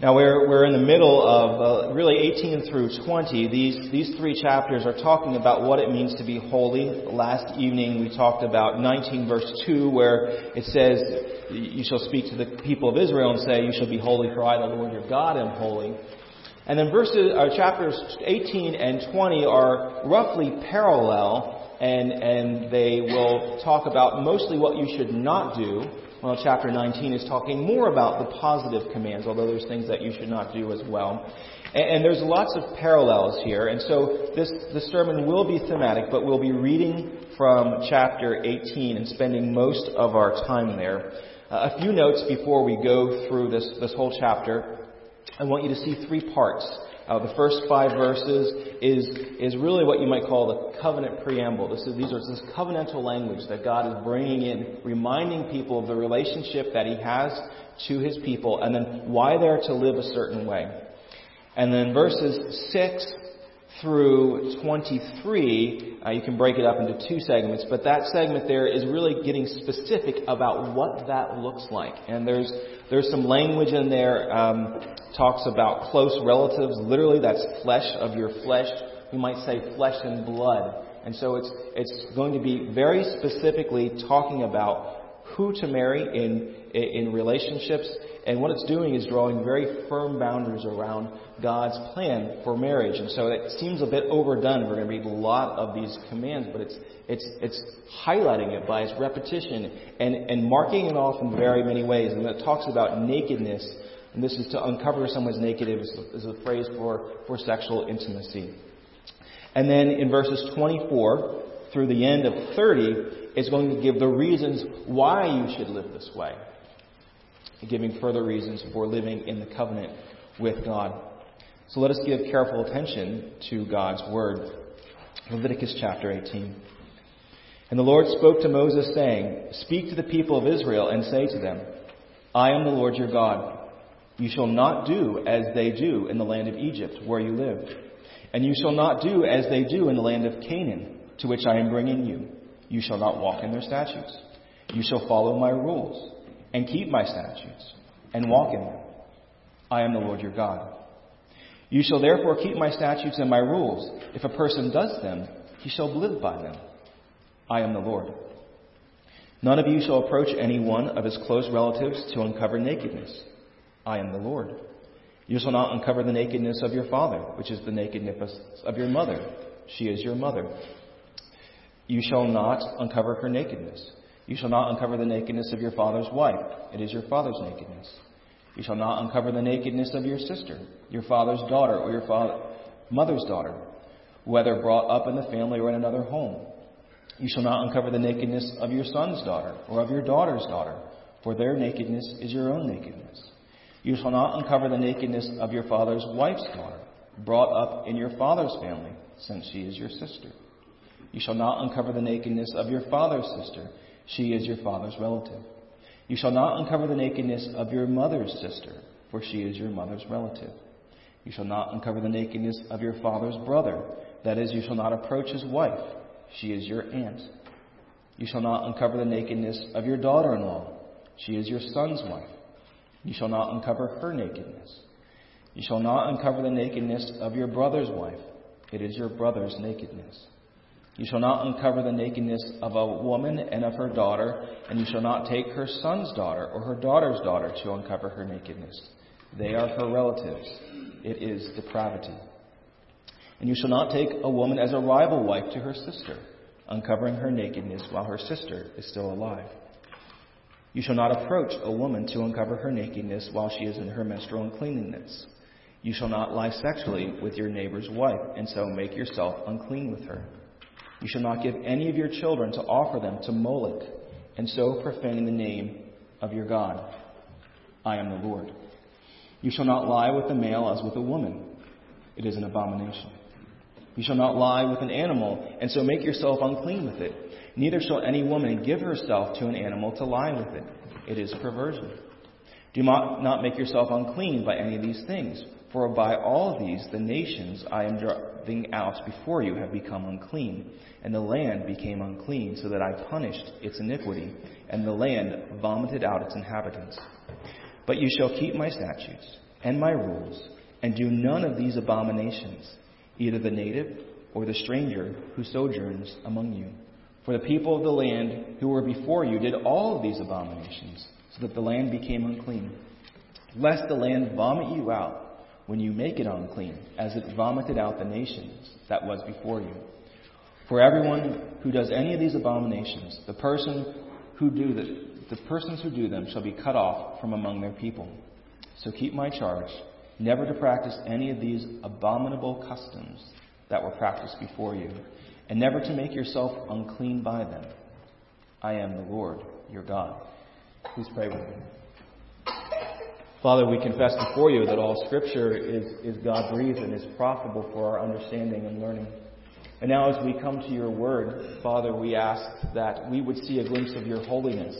Now we're, we're in the middle of uh, really 18 through 20. These, these three chapters are talking about what it means to be holy. Last evening we talked about 19 verse 2 where it says, you shall speak to the people of Israel and say, you shall be holy for I, the Lord your God, am holy. And then verses, uh, chapters 18 and 20 are roughly parallel and, and they will talk about mostly what you should not do well, chapter 19 is talking more about the positive commands, although there's things that you should not do as well. And, and there's lots of parallels here. And so this, this sermon will be thematic, but we'll be reading from chapter 18 and spending most of our time there. Uh, a few notes before we go through this, this whole chapter. I want you to see three parts uh, the first five verses is, is really what you might call the covenant preamble. This is, these are this covenantal language that God is bringing in, reminding people of the relationship that He has to His people, and then why they're to live a certain way. And then verses 6 through 23, uh, you can break it up into two segments, but that segment there is really getting specific about what that looks like. And there's, there's some language in there, um, talks about close relatives. Literally, that's flesh of your flesh. We might say flesh and blood. And so it's, it's going to be very specifically talking about who to marry in, in relationships. And what it's doing is drawing very firm boundaries around God's plan for marriage. And so it seems a bit overdone. We're going to read a lot of these commands, but it's, it's, it's highlighting it by its repetition and, and marking it off in very many ways. And it talks about nakedness. And this is to uncover someone's nakedness is a phrase for, for sexual intimacy. And then in verses 24 through the end of 30, is going to give the reasons why you should live this way, giving further reasons for living in the covenant with God. So let us give careful attention to God's word. Leviticus chapter 18. And the Lord spoke to Moses, saying, Speak to the people of Israel and say to them, I am the Lord your God. You shall not do as they do in the land of Egypt, where you lived. And you shall not do as they do in the land of Canaan, to which I am bringing you you shall not walk in their statutes. You shall follow my rules and keep my statutes and walk in them. I am the Lord your God. You shall therefore keep my statutes and my rules. If a person does them, he shall live by them. I am the Lord. None of you shall approach any one of his close relatives to uncover nakedness. I am the Lord. You shall not uncover the nakedness of your father, which is the nakedness of your mother. She is your mother. You shall not uncover her nakedness. You shall not uncover the nakedness of your father's wife. It is your father's nakedness. You shall not uncover the nakedness of your sister, your father's daughter, or your father, mother's daughter, whether brought up in the family or in another home. You shall not uncover the nakedness of your son's daughter, or of your daughter's daughter, for their nakedness is your own nakedness. You shall not uncover the nakedness of your father's wife's daughter, brought up in your father's family, since she is your sister. You shall not uncover the nakedness of your father's sister. She is your father's relative. You shall not uncover the nakedness of your mother's sister, for she is your mother's relative. You shall not uncover the nakedness of your father's brother. That is, you shall not approach his wife. She is your aunt. You shall not uncover the nakedness of your daughter in law. She is your son's wife. You shall not uncover her nakedness. You shall not uncover the nakedness of your brother's wife. It is your brother's nakedness. You shall not uncover the nakedness of a woman and of her daughter, and you shall not take her son's daughter or her daughter's daughter to uncover her nakedness. They are her relatives. It is depravity. And you shall not take a woman as a rival wife to her sister, uncovering her nakedness while her sister is still alive. You shall not approach a woman to uncover her nakedness while she is in her menstrual uncleanness. You shall not lie sexually with your neighbor's wife, and so make yourself unclean with her. You shall not give any of your children to offer them to Moloch, and so profane the name of your God. I am the Lord. You shall not lie with a male as with a woman. It is an abomination. You shall not lie with an animal, and so make yourself unclean with it. Neither shall any woman give herself to an animal to lie with it. It is perversion. Do not make yourself unclean by any of these things, for by all these the nations I am out before you have become unclean and the land became unclean, so that I punished its iniquity, and the land vomited out its inhabitants. But you shall keep my statutes, and my rules, and do none of these abominations, either the native or the stranger who sojourns among you. For the people of the land who were before you did all of these abominations, so that the land became unclean. Lest the land vomit you out when you make it unclean, as it vomited out the nations that was before you. For everyone who does any of these abominations, the person who do the, the persons who do them shall be cut off from among their people. So keep my charge, never to practice any of these abominable customs that were practiced before you, and never to make yourself unclean by them. I am the Lord, your God. Please pray with me. Father, we confess before you that all Scripture is, is God breathed and is profitable for our understanding and learning. And now, as we come to your word, Father, we ask that we would see a glimpse of your holiness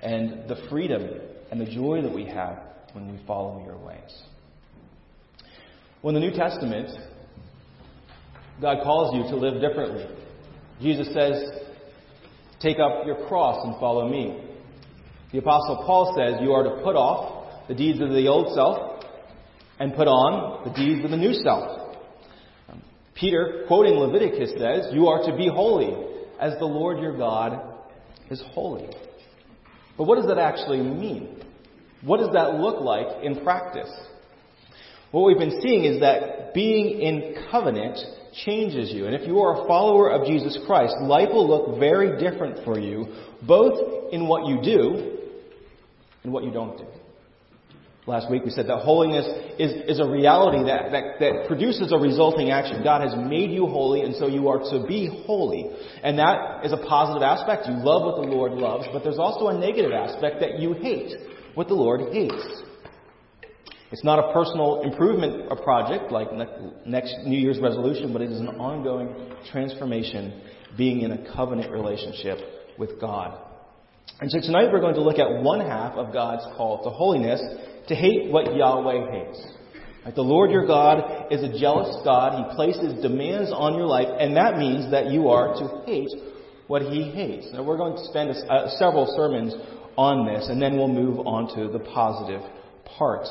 and the freedom and the joy that we have when we follow your ways. Well, in the New Testament, God calls you to live differently. Jesus says, Take up your cross and follow me. The Apostle Paul says you are to put off the deeds of the old self and put on the deeds of the new self. Um, Peter, quoting Leviticus, says, You are to be holy as the Lord your God is holy. But what does that actually mean? What does that look like in practice? What we've been seeing is that being in covenant changes you. And if you are a follower of Jesus Christ, life will look very different for you, both in what you do and what you don't do. Last week we said that holiness is, is a reality that, that, that produces a resulting action. God has made you holy, and so you are to be holy. And that is a positive aspect. You love what the Lord loves, but there's also a negative aspect that you hate what the Lord hates. It's not a personal improvement project like next New Year's resolution, but it is an ongoing transformation being in a covenant relationship with God. And so tonight we're going to look at one half of God's call to holiness, to hate what Yahweh hates. Right? The Lord your God is a jealous God. He places demands on your life, and that means that you are to hate what He hates. Now we're going to spend a, uh, several sermons on this, and then we'll move on to the positive parts.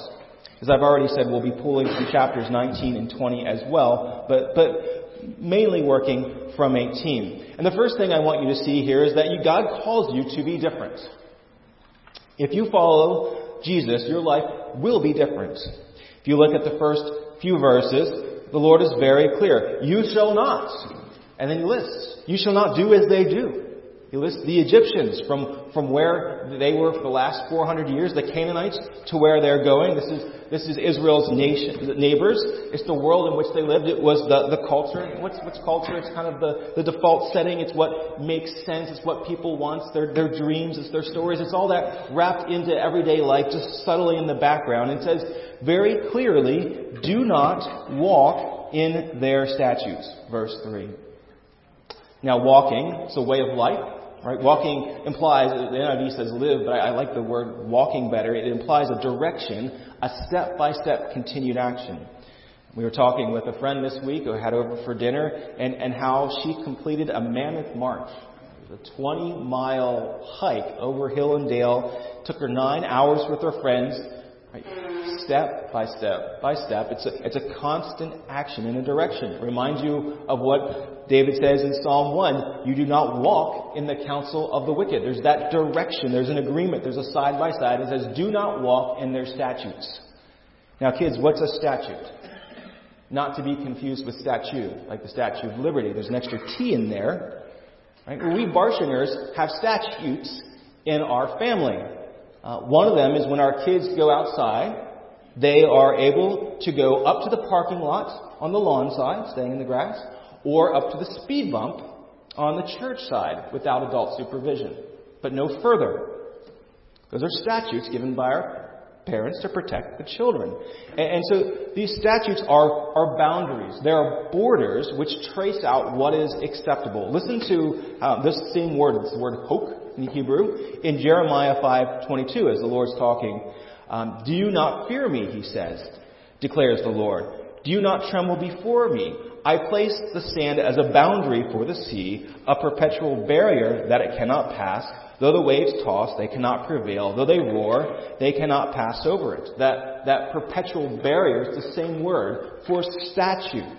As I've already said, we'll be pulling from chapters 19 and 20 as well, but, but mainly working from 18. And the first thing I want you to see here is that you, God calls you to be different. If you follow Jesus, your life will be different. If you look at the first few verses, the Lord is very clear. You shall not. And then he lists, you shall not do as they do. He lists the Egyptians from, from where they were for the last 400 years, the Canaanites, to where they're going. This is, this is Israel's nation, neighbors. It's the world in which they lived. It was the, the culture. What's, what's culture? It's kind of the, the default setting. It's what makes sense. It's what people want. Their, their dreams. It's their stories. It's all that wrapped into everyday life, just subtly in the background. It says very clearly, do not walk in their statutes. Verse 3. Now, walking, it's a way of life. Right? Walking implies, the NIV says live, but I, I like the word walking better. It implies a direction, a step by step continued action. We were talking with a friend this week who had over for dinner and, and how she completed a mammoth march. A 20 mile hike over hill and dale. Took her nine hours with her friends. Right? Step by step by step. It's a, it's a constant action in a direction. It reminds you of what David says in Psalm 1, you do not walk in the counsel of the wicked. There's that direction. There's an agreement. There's a side by side. It says, do not walk in their statutes. Now, kids, what's a statute? Not to be confused with statue, like the Statue of Liberty. There's an extra T in there. Right? We Barshingers have statutes in our family. Uh, one of them is when our kids go outside, they are able to go up to the parking lot on the lawn side, staying in the grass, or up to the speed bump on the church side without adult supervision, but no further. Those are statutes given by our parents to protect the children. And, and so these statutes are, are boundaries. There are borders which trace out what is acceptable. Listen to uh, this same word, it's the word hok in Hebrew, in Jeremiah 5.22 as the Lord's talking. Um, Do you not fear me, he says, declares the Lord. Do you not tremble before me? I place the sand as a boundary for the sea, a perpetual barrier that it cannot pass, Though the waves toss, they cannot prevail. Though they roar, they cannot pass over it. That, that perpetual barrier is the same word for statute.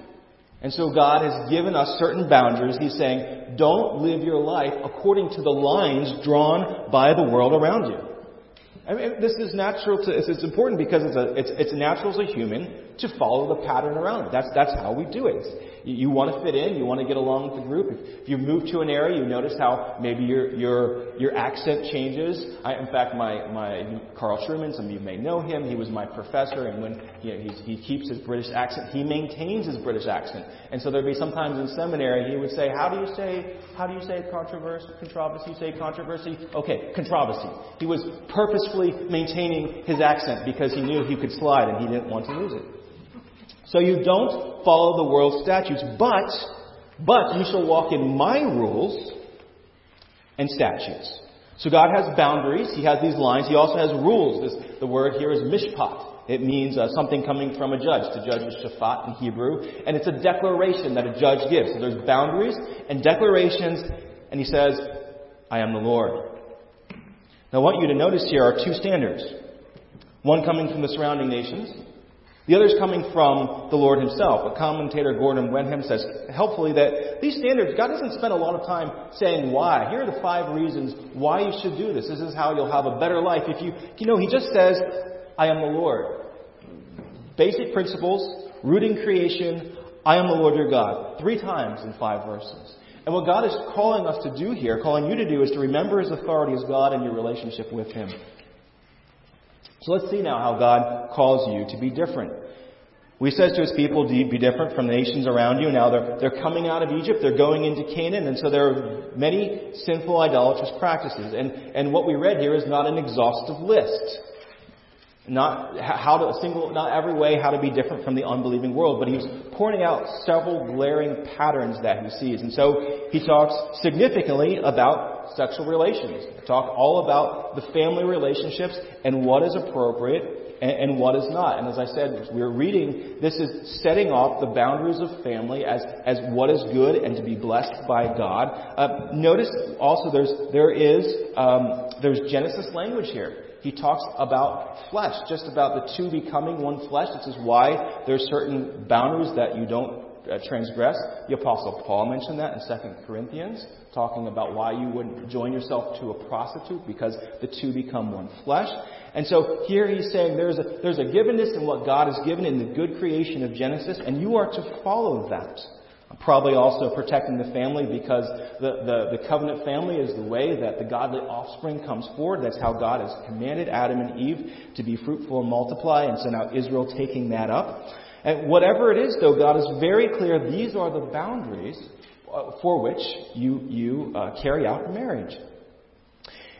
And so God has given us certain boundaries. He's saying, don't live your life according to the lines drawn by the world around you. I mean, this is natural to, it's, important because it's, a, it's, it's natural as a human to follow the pattern around it. That's, that's how we do it. You, you want to fit in. You want to get along with the group. If, if you move to an area, you notice how maybe your your your accent changes. I, in fact, my my Carl Trueman, some of you may know him. He was my professor, and when you know, he keeps his British accent, he maintains his British accent. And so there'd be sometimes in seminary he would say, "How do you say how do you say controversy? Controversy? Say controversy? Okay, controversy." He was purposefully maintaining his accent because he knew he could slide and he didn't want to lose it. So you don't follow the world's statutes, but, but you shall walk in my rules and statutes. So God has boundaries. He has these lines. He also has rules. This, the word here is mishpat. It means uh, something coming from a judge. The judge is shafat in Hebrew. And it's a declaration that a judge gives. So there's boundaries and declarations. And he says, I am the Lord. Now I want you to notice here are two standards. One coming from the surrounding nations the other is coming from the Lord Himself. A commentator, Gordon Wenham, says helpfully that these standards, God doesn't spend a lot of time saying why. Here are the five reasons why you should do this. This is how you'll have a better life. If you, you know, He just says, I am the Lord. Basic principles, rooting creation, I am the Lord your God. Three times in five verses. And what God is calling us to do here, calling you to do, is to remember His authority as God and your relationship with Him. So let's see now how God calls you to be different. We says to his people, be different from the nations around you. Now they're, they're coming out of Egypt, they're going into Canaan, and so there are many sinful idolatrous practices. And, and what we read here is not an exhaustive list. Not how to, single, not every way how to be different from the unbelieving world, but he's pointing out several glaring patterns that he sees. And so he talks significantly about sexual relations. Talk all about the family relationships and what is appropriate and, and what is not. And as I said, we're reading, this is setting off the boundaries of family as, as what is good and to be blessed by God. Uh, notice also there's, there is, um, there's Genesis language here he talks about flesh, just about the two becoming one flesh. This is why there's certain boundaries that you don't Uh, transgress. The Apostle Paul mentioned that in 2 Corinthians, talking about why you wouldn't join yourself to a prostitute because the two become one flesh. And so here he's saying there's a, there's a givenness in what God has given in the good creation of Genesis, and you are to follow that. Probably also protecting the family because the, the, the, covenant family is the way that the godly offspring comes forward. That's how God has commanded Adam and Eve to be fruitful and multiply, and so now Israel taking that up. And whatever it is, though, God is very clear these are the boundaries uh, for which you, you uh, carry out marriage.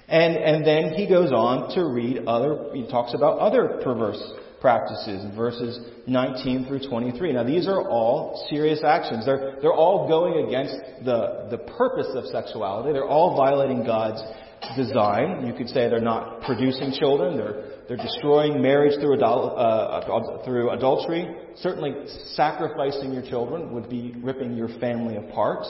And, and then he goes on to read other, he talks about other perverse practices, verses 19 through 23. Now, these are all serious actions. They're, they're all going against the, the purpose of sexuality. They're all violating God's design. You could say they're not producing children. They're, they're destroying marriage through, adul- uh, through adultery. Certainly, sacrificing your children would be ripping your family apart.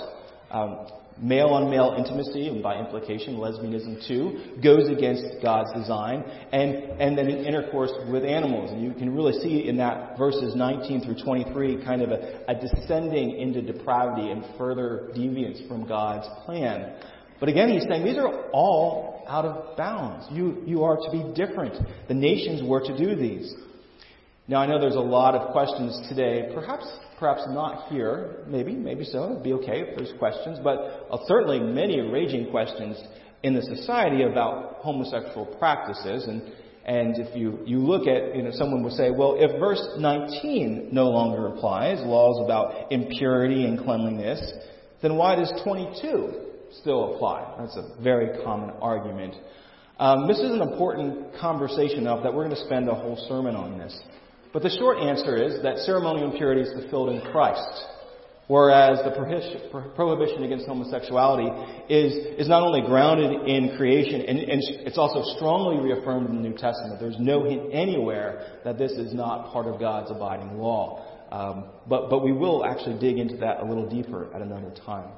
Male on male intimacy, and by implication, lesbianism too, goes against God's design, and, and then intercourse with animals. And you can really see in that verses 19 through 23 kind of a, a descending into depravity and further deviance from God's plan. But again, he's saying these are all out of bounds. You, you are to be different. The nations were to do these. Now, I know there's a lot of questions today, perhaps perhaps not here, maybe, maybe so, it'd be okay if there's questions, but uh, certainly many raging questions in the society about homosexual practices. And, and if you, you look at, you know, someone would say, well, if verse 19 no longer applies, laws about impurity and cleanliness, then why does 22 still apply? That's a very common argument. Um, this is an important conversation enough that we're going to spend a whole sermon on this. But the short answer is that ceremonial impurity is fulfilled in Christ. Whereas the prohibition against homosexuality is, is not only grounded in creation, and, and it's also strongly reaffirmed in the New Testament. There's no hint anywhere that this is not part of God's abiding law. Um, but, but we will actually dig into that a little deeper at another time.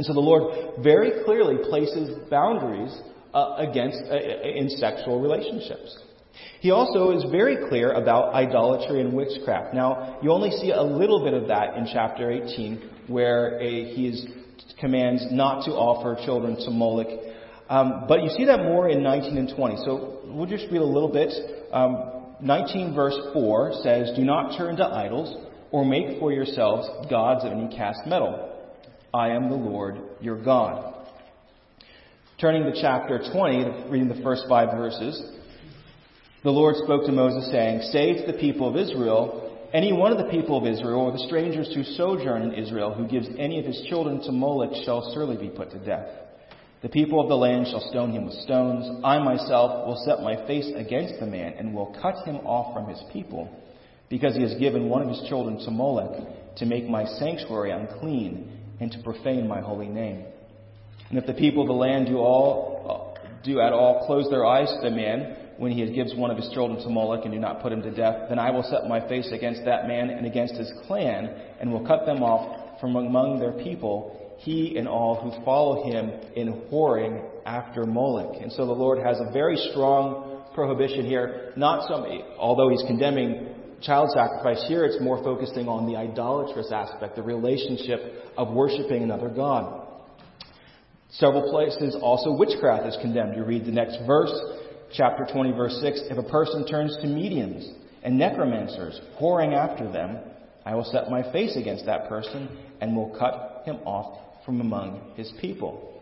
And so the Lord very clearly places boundaries uh, against uh, in sexual relationships. He also is very clear about idolatry and witchcraft. Now, you only see a little bit of that in chapter 18, where a, he is, commands not to offer children to Moloch. Um, but you see that more in 19 and 20. So we'll just read a little bit. Um, 19 verse 4 says, Do not turn to idols or make for yourselves gods of any cast metal. I am the Lord your God. Turning to chapter 20, reading the first five verses, the Lord spoke to Moses, saying, Say to the people of Israel, any one of the people of Israel, or the strangers who sojourn in Israel, who gives any of his children to Moloch, shall surely be put to death. The people of the land shall stone him with stones. I myself will set my face against the man, and will cut him off from his people, because he has given one of his children to Moloch, to make my sanctuary unclean, and to profane my holy name. And if the people of the land do all do at all close their eyes to the man, when he gives one of his children to Moloch and do not put him to death, then I will set my face against that man and against his clan, and will cut them off from among their people, he and all who follow him in whoring after Moloch. And so the Lord has a very strong prohibition here, not some, although he's condemning child sacrifice, here it's more focusing on the idolatrous aspect, the relationship of worshiping another God. Several places also witchcraft is condemned. You read the next verse, chapter 20, verse 6, if a person turns to mediums and necromancers, whoring after them, I will set my face against that person and will cut him off from among his people.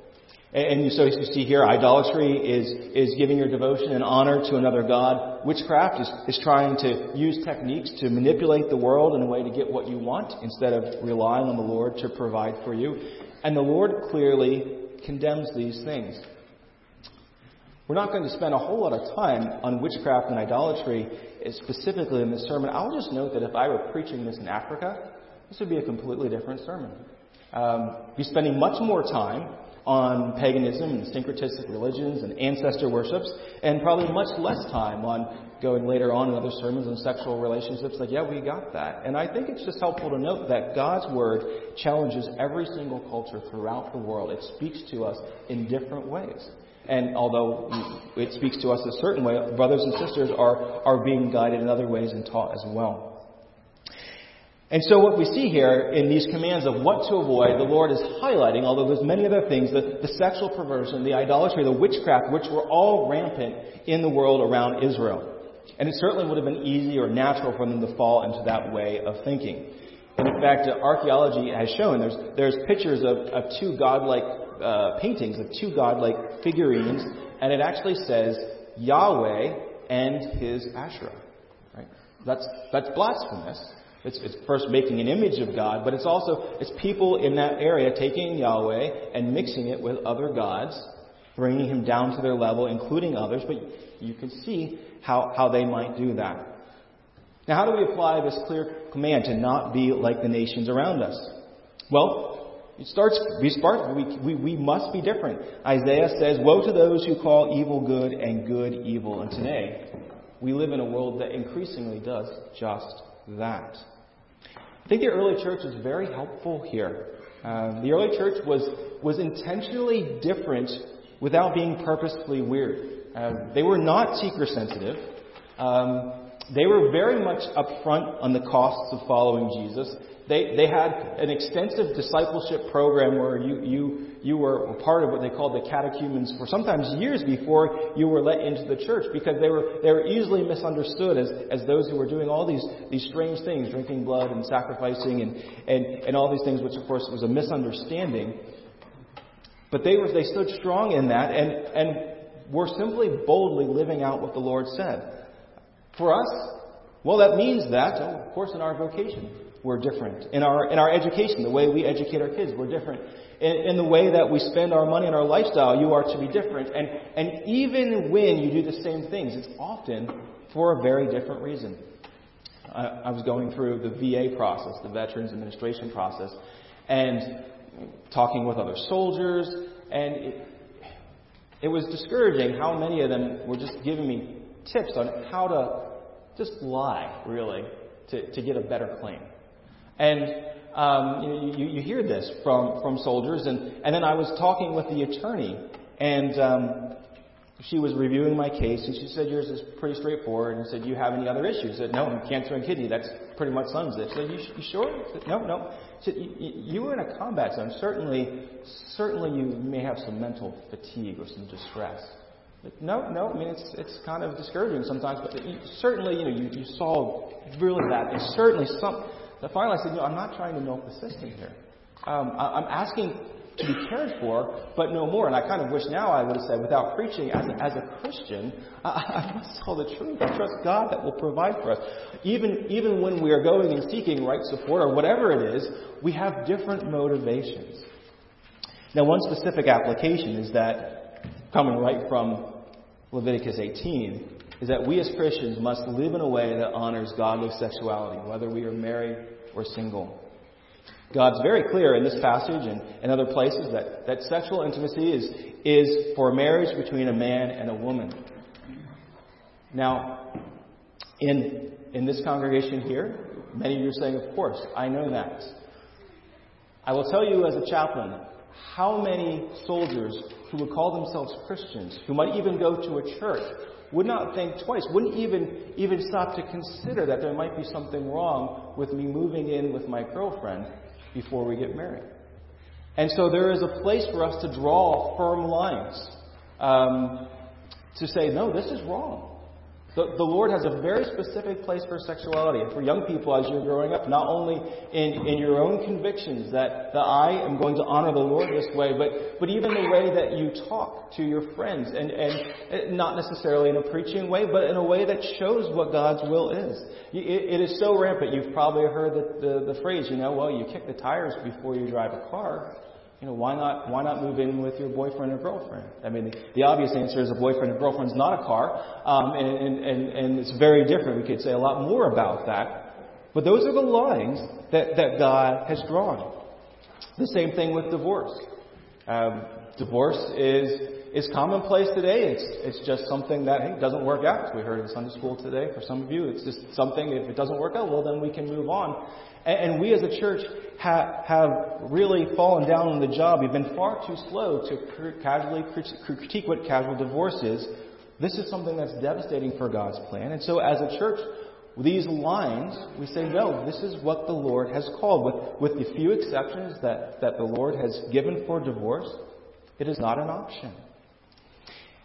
And so you see here, idolatry is, is giving your devotion and honor to another God. Witchcraft is, is trying to use techniques to manipulate the world in a way to get what you want instead of relying on the Lord to provide for you. And the Lord clearly condemns these things. We're not going to spend a whole lot of time on witchcraft and idolatry specifically in this sermon. I'll just note that if I were preaching this in Africa, this would be a completely different sermon. Um, be spending much more time on paganism and syncretistic religions and ancestor worships, and probably much less time on going later on in other sermons on sexual relationships. Like, yeah, we got that. And I think it's just helpful to note that God's Word challenges every single culture throughout the world. It speaks to us in different ways. And although it speaks to us a certain way, brothers and sisters are, are being guided in other ways and taught as well. And so what we see here in these commands of what to avoid, the Lord is highlighting, although there's many other things, the, the sexual perversion, the idolatry, the witchcraft, which were all rampant in the world around Israel. And it certainly would have been easy or natural for them to fall into that way of thinking. And in fact, archaeology has shown there's, there's pictures of, of two godlike uh, paintings of two godlike figurines, and it actually says Yahweh and his Asherah. Right? That's, that's blasphemous. It's, it's first making an image of God, but it's also it's people in that area taking Yahweh and mixing it with other gods, bringing him down to their level, including others. But you can see how, how they might do that. Now, how do we apply this clear command to not be like the nations around us? Well, it starts, we, start, we, we, we must be different. Isaiah says, Woe to those who call evil good and good evil. And today, we live in a world that increasingly does just that. I think the early church was very helpful here. Um, the early church was, was intentionally different without being purposefully weird. Uh, they were not seeker sensitive. Um, they were very much upfront on the costs of following Jesus. They, they had an extensive discipleship program where you, you, you were part of what they called the catechumens for sometimes years before you were let into the church because they were, they were easily misunderstood as, as those who were doing all these, these strange things, drinking blood and sacrificing and, and, and all these things, which of course was a misunderstanding. But they, were, they stood strong in that and, and were simply boldly living out what the Lord said. For us, well, that means that, oh, of course, in our vocation, we're different. In our, in our education, the way we educate our kids, we're different. In, in, the way that we spend our money and our lifestyle, you are to be different. And, and even when you do the same things, it's often for a very different reason. I, I was going through the VA process, the Veterans Administration process, and talking with other soldiers, and it, it was discouraging how many of them were just giving me tips on how to just lie, really, to, to get a better claim. And um, you, you, hear this from, from soldiers. And, and then I was talking with the attorney, and um, she was reviewing my case, and she said, Yours is pretty straightforward. And said, Do you have any other issues? I said, No, cancer and kidney. That's pretty much sums it. She said, You, you sure? Said, No, no. She said, You were in a combat zone. Certainly, certainly you may have some mental fatigue or some distress. No, no. I mean, it's it's kind of discouraging sometimes, but you, certainly, you know, you, you saw really that. And certainly, some. The finally, I said, no, I'm not trying to milk the system here. Um, I, I'm asking to be cared for, but no more. And I kind of wish now I would have said, without preaching, as a, as a Christian, I, I must tell the truth. I trust God that will provide for us. Even, even when we are going and seeking right support or whatever it is, we have different motivations. Now, one specific application is that, coming right from Leviticus 18, is that we as Christians must live in a way that honors godly sexuality, whether we are married or single. God's very clear in this passage and, and other places that, that sexual intimacy is, is for marriage between a man and a woman. Now, in, in this congregation here, many of you are saying, Of course, I know that. I will tell you as a chaplain how many soldiers who would call themselves Christians, who might even go to a church, would not think twice, wouldn't even, even stop to consider that there might be something wrong with me moving in with my girlfriend before we get married. And so there is a place for us to draw firm lines um, to say, no, this is wrong. The, the Lord has a very specific place for sexuality. And for young people, as you're growing up, not only in, in your own convictions that, that I am going to honor the Lord this way, but, but even the way that you talk to your friends. And, and not necessarily in a preaching way, but in a way that shows what God's will is. It, it is so rampant. You've probably heard the, the, the phrase, you know, well, you kick the tires before you drive a car you know, why not, why not move in with your boyfriend or girlfriend? I mean, the, the obvious answer is a boyfriend or girlfriend is not a car, um, and, and, and it's very different. We could say a lot more about that. But those are the lines that, that God has drawn. The same thing with divorce. Um, divorce is, is commonplace today. It's, it's just something that hey, doesn't work out. We heard in Sunday school today for some of you. It's just something, if it doesn't work out, well, then we can move on. And, and we as a church ha, have really fallen down on the job. We've been far too slow to casually critique what casual divorce is. This is something that's devastating for God's plan. And so as a church, these lines, we say, no, this is what the Lord has called. With, with the few exceptions that, that the Lord has given for divorce, it is not an option.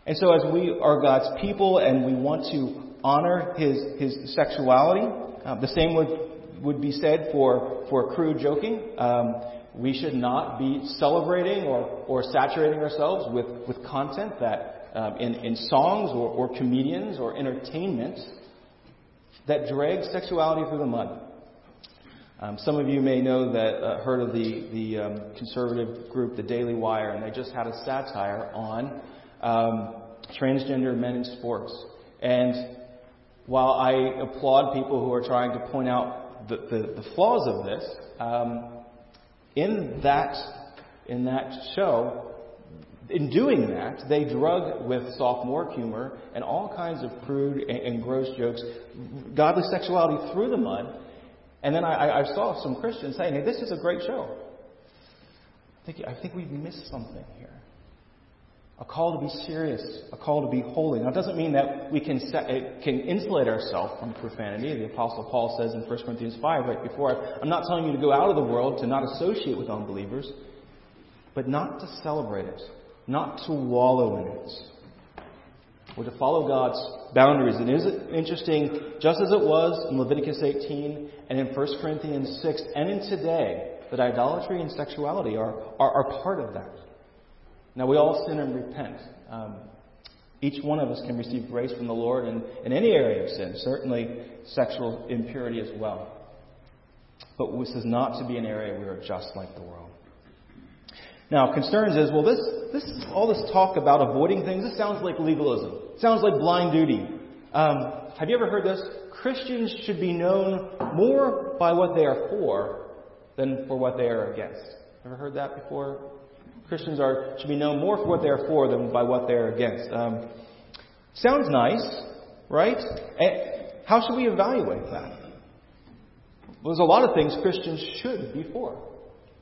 And so as we are God's people and we want to honor His, his sexuality, uh, the same would would be said for, for crude joking. Um, we should not be celebrating or, or saturating ourselves with, with content that um, in, in songs or, or comedians or entertainment that drags sexuality through the mud. Um, some of you may know that uh, heard of the the um, conservative group, the Daily Wire, and they just had a satire on um, transgender men in sports. And while I applaud people who are trying to point out the, the, the flaws of this, um, in that in that show, in doing that, they drug with sophomore humor and all kinds of crude and, and gross jokes, godly sexuality through the mud. And then I, I saw some Christians saying, "Hey, this is a great show." I think, I think we've missed something here. A call to be serious, a call to be holy. Now, it doesn't mean that we can, set, can insulate ourselves from profanity. The Apostle Paul says in 1 Corinthians 5, right before, I'm not telling you to go out of the world, to not associate with unbelievers, but not to celebrate it, not to wallow in it, or to follow God's boundaries. And is it interesting, just as it was in Leviticus 18 and in 1 Corinthians 6 and in today, that idolatry and sexuality are, are, are part of that. Now, we all sin and repent. Um, each one of us can receive grace from the Lord in, in any area of sin, certainly sexual impurity as well. But this is not to be an area where we are just like the world. Now, concerns is, well, this, this, all this talk about avoiding things, this sounds like legalism. It sounds like blind duty. Um, have you ever heard this? Christians should be known more by what they are for than for what they are against. Ever heard that before? Christians are should be known more for what they are for than by what they are against. Um, sounds nice, right? And how should we evaluate that? There's a lot of things Christians should be for.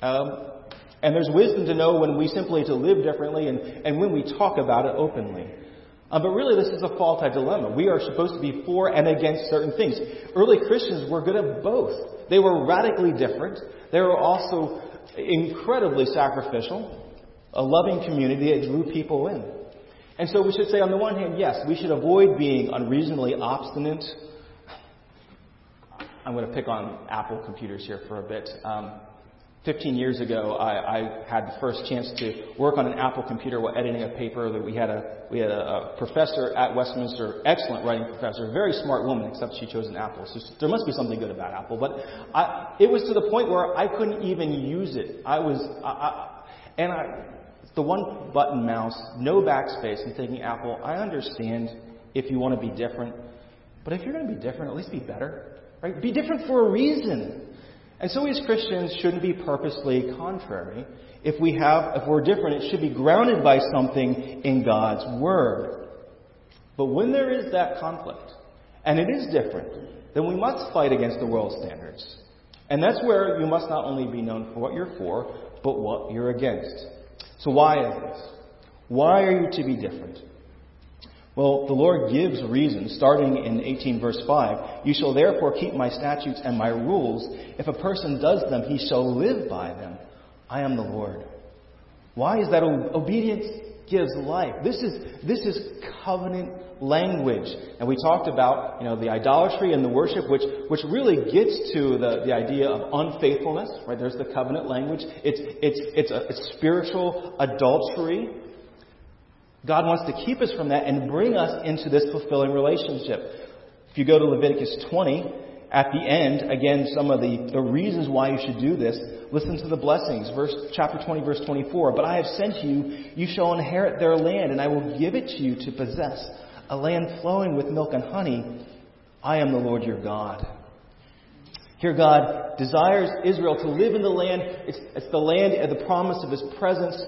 Um, and there's wisdom to know when we simply to live differently and, and when we talk about it openly. Um, but really, this is a faulty dilemma. We are supposed to be for and against certain things. Early Christians were good at both. They were radically different. They were also incredibly sacrificial, a loving community that drew people in. And so we should say, on the one hand, yes, we should avoid being unreasonably obstinate. I'm going to pick on Apple computers here for a bit. Um, 15 years ago, I, I, had the first chance to work on an Apple computer while editing a paper that we had a we had a, a professor at Westminster, excellent writing professor, very smart woman, except she chose an Apple. So there must be something good about Apple. But I, it was to the point where I couldn't even use it. I was, I, and I, the one button mouse, no backspace. I'm thinking, Apple, I understand if you want to be different, but if you're going to be different, at least be better, right? Be different for a reason. And so we as Christians shouldn't be purposely contrary. If we have, if we're different, it should be grounded by something in God's Word. But when there is that conflict, and it is different, then we must fight against the world standards. And that's where you must not only be known for what you're for, but what you're against. So why is this? Why are you to be different? Well, the Lord gives reasons, starting in 18 verse 5. You shall therefore keep my statutes and my rules. If a person does them, he shall live by them. I am the Lord. Why is that? Obedience gives life. This is, this is covenant language. And we talked about, you know, the idolatry and the worship, which, which really gets to the, the idea of unfaithfulness, right? There's the covenant language. It's, it's, it's, a, it's spiritual adultery. God wants to keep us from that and bring us into this fulfilling relationship. If you go to Leviticus 20, at the end, again, some of the, the reasons why you should do this, listen to the blessings. Verse, chapter 20, verse 24. But I have sent you, you shall inherit their land, and I will give it to you to possess, a land flowing with milk and honey. I am the Lord your God. Here, God desires Israel to live in the land. It's, it's the land and the promise of His presence.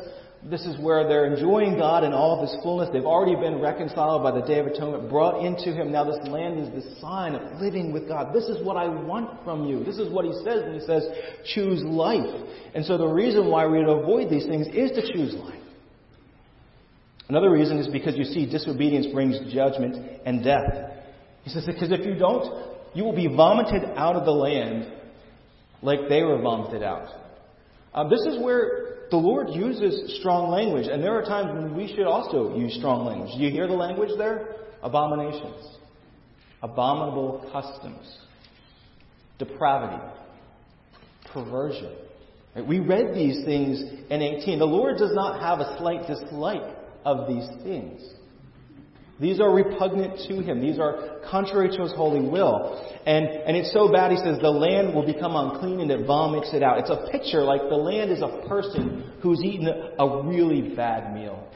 This is where they're enjoying God in all of His fullness. They've already been reconciled by the Day of Atonement, brought into Him. Now this land is the sign of living with God. This is what I want from you. This is what He says when He says, choose life. And so the reason why we avoid these things is to choose life. Another reason is because you see, disobedience brings judgment and death. He says, because if you don't, you will be vomited out of the land like they were vomited out. Uh, this is where the Lord uses strong language, and there are times when we should also use strong language. Do you hear the language there? Abominations, abominable customs, depravity, perversion. We read these things in 18. The Lord does not have a slight dislike of these things. These are repugnant to him. These are contrary to his holy will. And, and it's so bad, he says, the land will become unclean and it vomits it out. It's a picture like the land is a person who's eaten a really bad meal.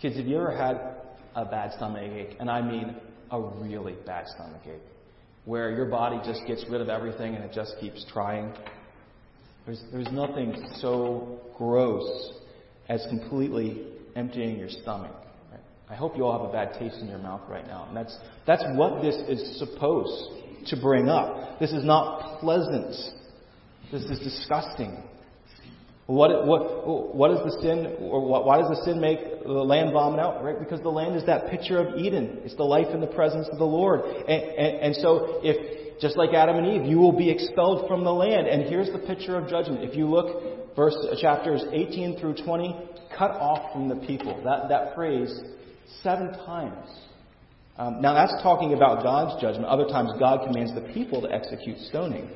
Kids, have you ever had a bad stomach ache? And I mean a really bad stomach ache. Where your body just gets rid of everything and it just keeps trying. There's, there's nothing so gross as completely emptying your stomach. I hope you all have a bad taste in your mouth right now. And that's, that's what this is supposed to bring up. This is not pleasant. This is disgusting. What, what, what is the sin, or why does the sin make the land vomit out? Right? Because the land is that picture of Eden. It's the life in the presence of the Lord. And, and, and so, if, just like Adam and Eve, you will be expelled from the land. And here's the picture of judgment. If you look, verse, chapters 18 through 20, cut off from the people. That, that phrase Seven times. Um, now that's talking about God's judgment. Other times God commands the people to execute stoning.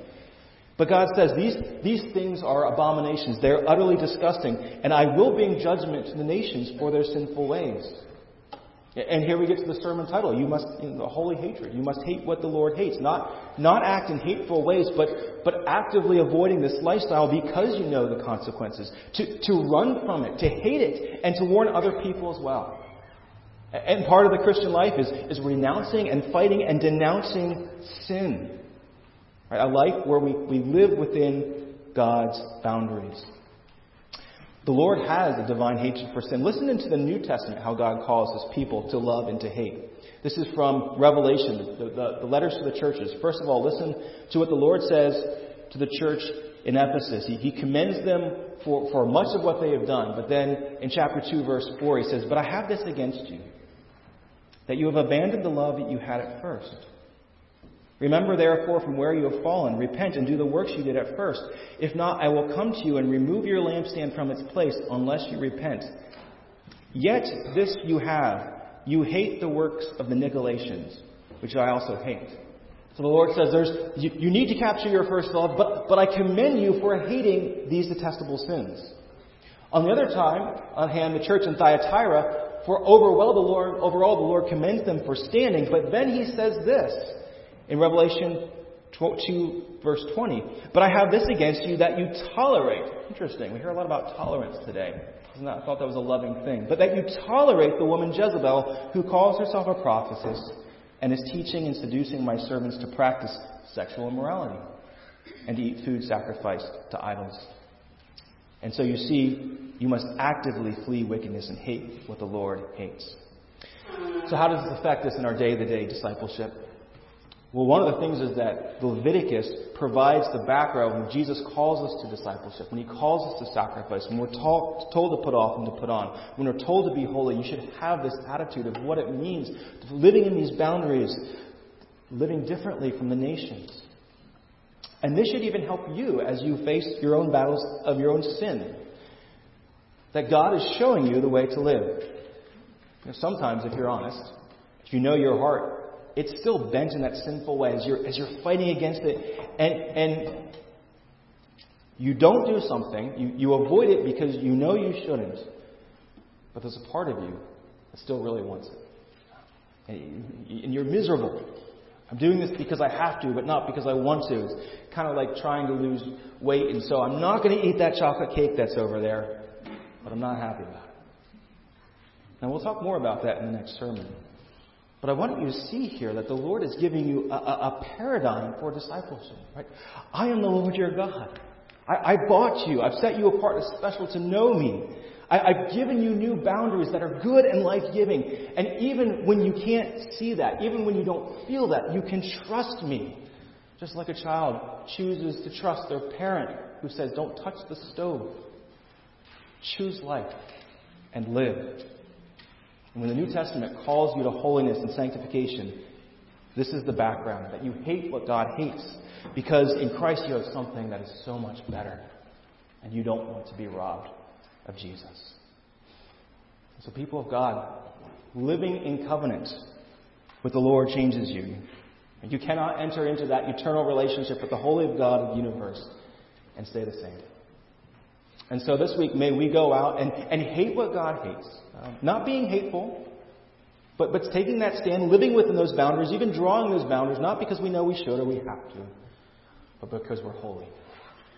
But God says these, these things are abominations. They're utterly disgusting. And I will bring judgment to the nations for their sinful ways. And here we get to the sermon title. You must, you know, the holy hatred. You must hate what the Lord hates. Not, not act in hateful ways, but, but actively avoiding this lifestyle because you know the consequences. To, to run from it, to hate it, and to warn other people as well. And part of the Christian life is, is renouncing and fighting and denouncing sin. Right? A life where we, we live within God's boundaries. The Lord has a divine hatred for sin. Listen into the New Testament how God calls his people to love and to hate. This is from Revelation, the, the, the, letters to the churches. First of all, listen to what the Lord says to the church in Ephesus. He, he commends them for, for much of what they have done. But then in chapter 2, verse 4, he says, But I have this against you, that you have abandoned the love that you had at first. Remember, therefore, from where you have fallen, repent and do the works you did at first. If not, I will come to you and remove your lampstand from its place unless you repent. Yet this you have you hate the works of the Nicolaitans, which I also hate. So the Lord says, there's, you, you need to capture your first love, but, but I commend you for hating these detestable sins. On the other time, on hand, the church in Thyatira, for overall the Lord, overall the Lord commends them for standing, but then he says this in Revelation 2, verse 20. But I have this against you that you tolerate. Interesting. We hear a lot about tolerance today. I thought that was a loving thing. But that you tolerate the woman Jezebel, who calls herself a prophetess and is teaching and seducing my servants to practice sexual immorality and to eat food sacrificed to idols. And so you see, you must actively flee wickedness and hate what the Lord hates. So, how does this affect us in our day to day discipleship? Well, one of the things is that Leviticus provides the background when Jesus calls us to discipleship, when he calls us to sacrifice, when we're told, told to put off and to put on, when we're told to be holy. You should have this attitude of what it means living in these boundaries, living differently from the nations. And this should even help you as you face your own battles of your own sin. That God is showing you the way to live. You know, sometimes, if you're honest, if you know your heart, it's still bent in that sinful way as you're, as you're fighting against it. And, and you don't do something, you, you avoid it because you know you shouldn't, but there's a part of you that still really wants it. And, and you're miserable. I'm doing this because I have to, but not because I want to. It's kind of like trying to lose weight, and so I'm not going to eat that chocolate cake that's over there, but I'm not happy about it. And we'll talk more about that in the next sermon. But I want you to see here that the Lord is giving you a, a, a paradigm for discipleship. Right? I am the Lord your God. I, I bought you. I've set you apart as special to know me. I, I've given you new boundaries that are good and life giving. And even when you can't see that, even when you don't feel that, you can trust me. Just like a child chooses to trust their parent who says, Don't touch the stove. Choose life and live. And when the New Testament calls you to holiness and sanctification, this is the background that you hate what God hates because in Christ you have something that is so much better and you don't want to be robbed of Jesus. So, people of God, living in covenant with the Lord changes you. You cannot enter into that eternal relationship with the Holy of God of the universe and stay the same. And so this week, may we go out and, and hate what God hates. Um, not being hateful, but, but taking that stand, living within those boundaries, even drawing those boundaries, not because we know we should or we have to, but because we're holy.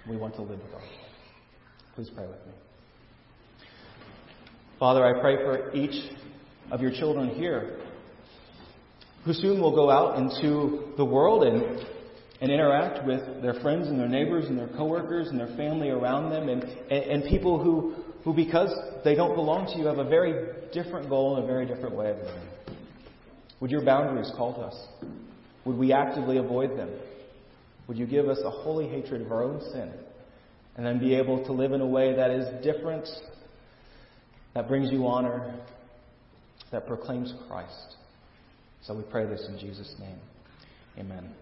We want to live with God. Please pray with me. Father, I pray for each of your children here who soon will go out into the world and and interact with their friends and their neighbors and their coworkers and their family around them and, and, and, people who, who, because they don't belong to you, have a very different goal and a very different way of living. Would your boundaries call to us? Would we actively avoid them? Would you give us a holy hatred of our own sin and then be able to live in a way that is different, that brings you honor, that proclaims Christ? So we pray this in Jesus' name. Amen.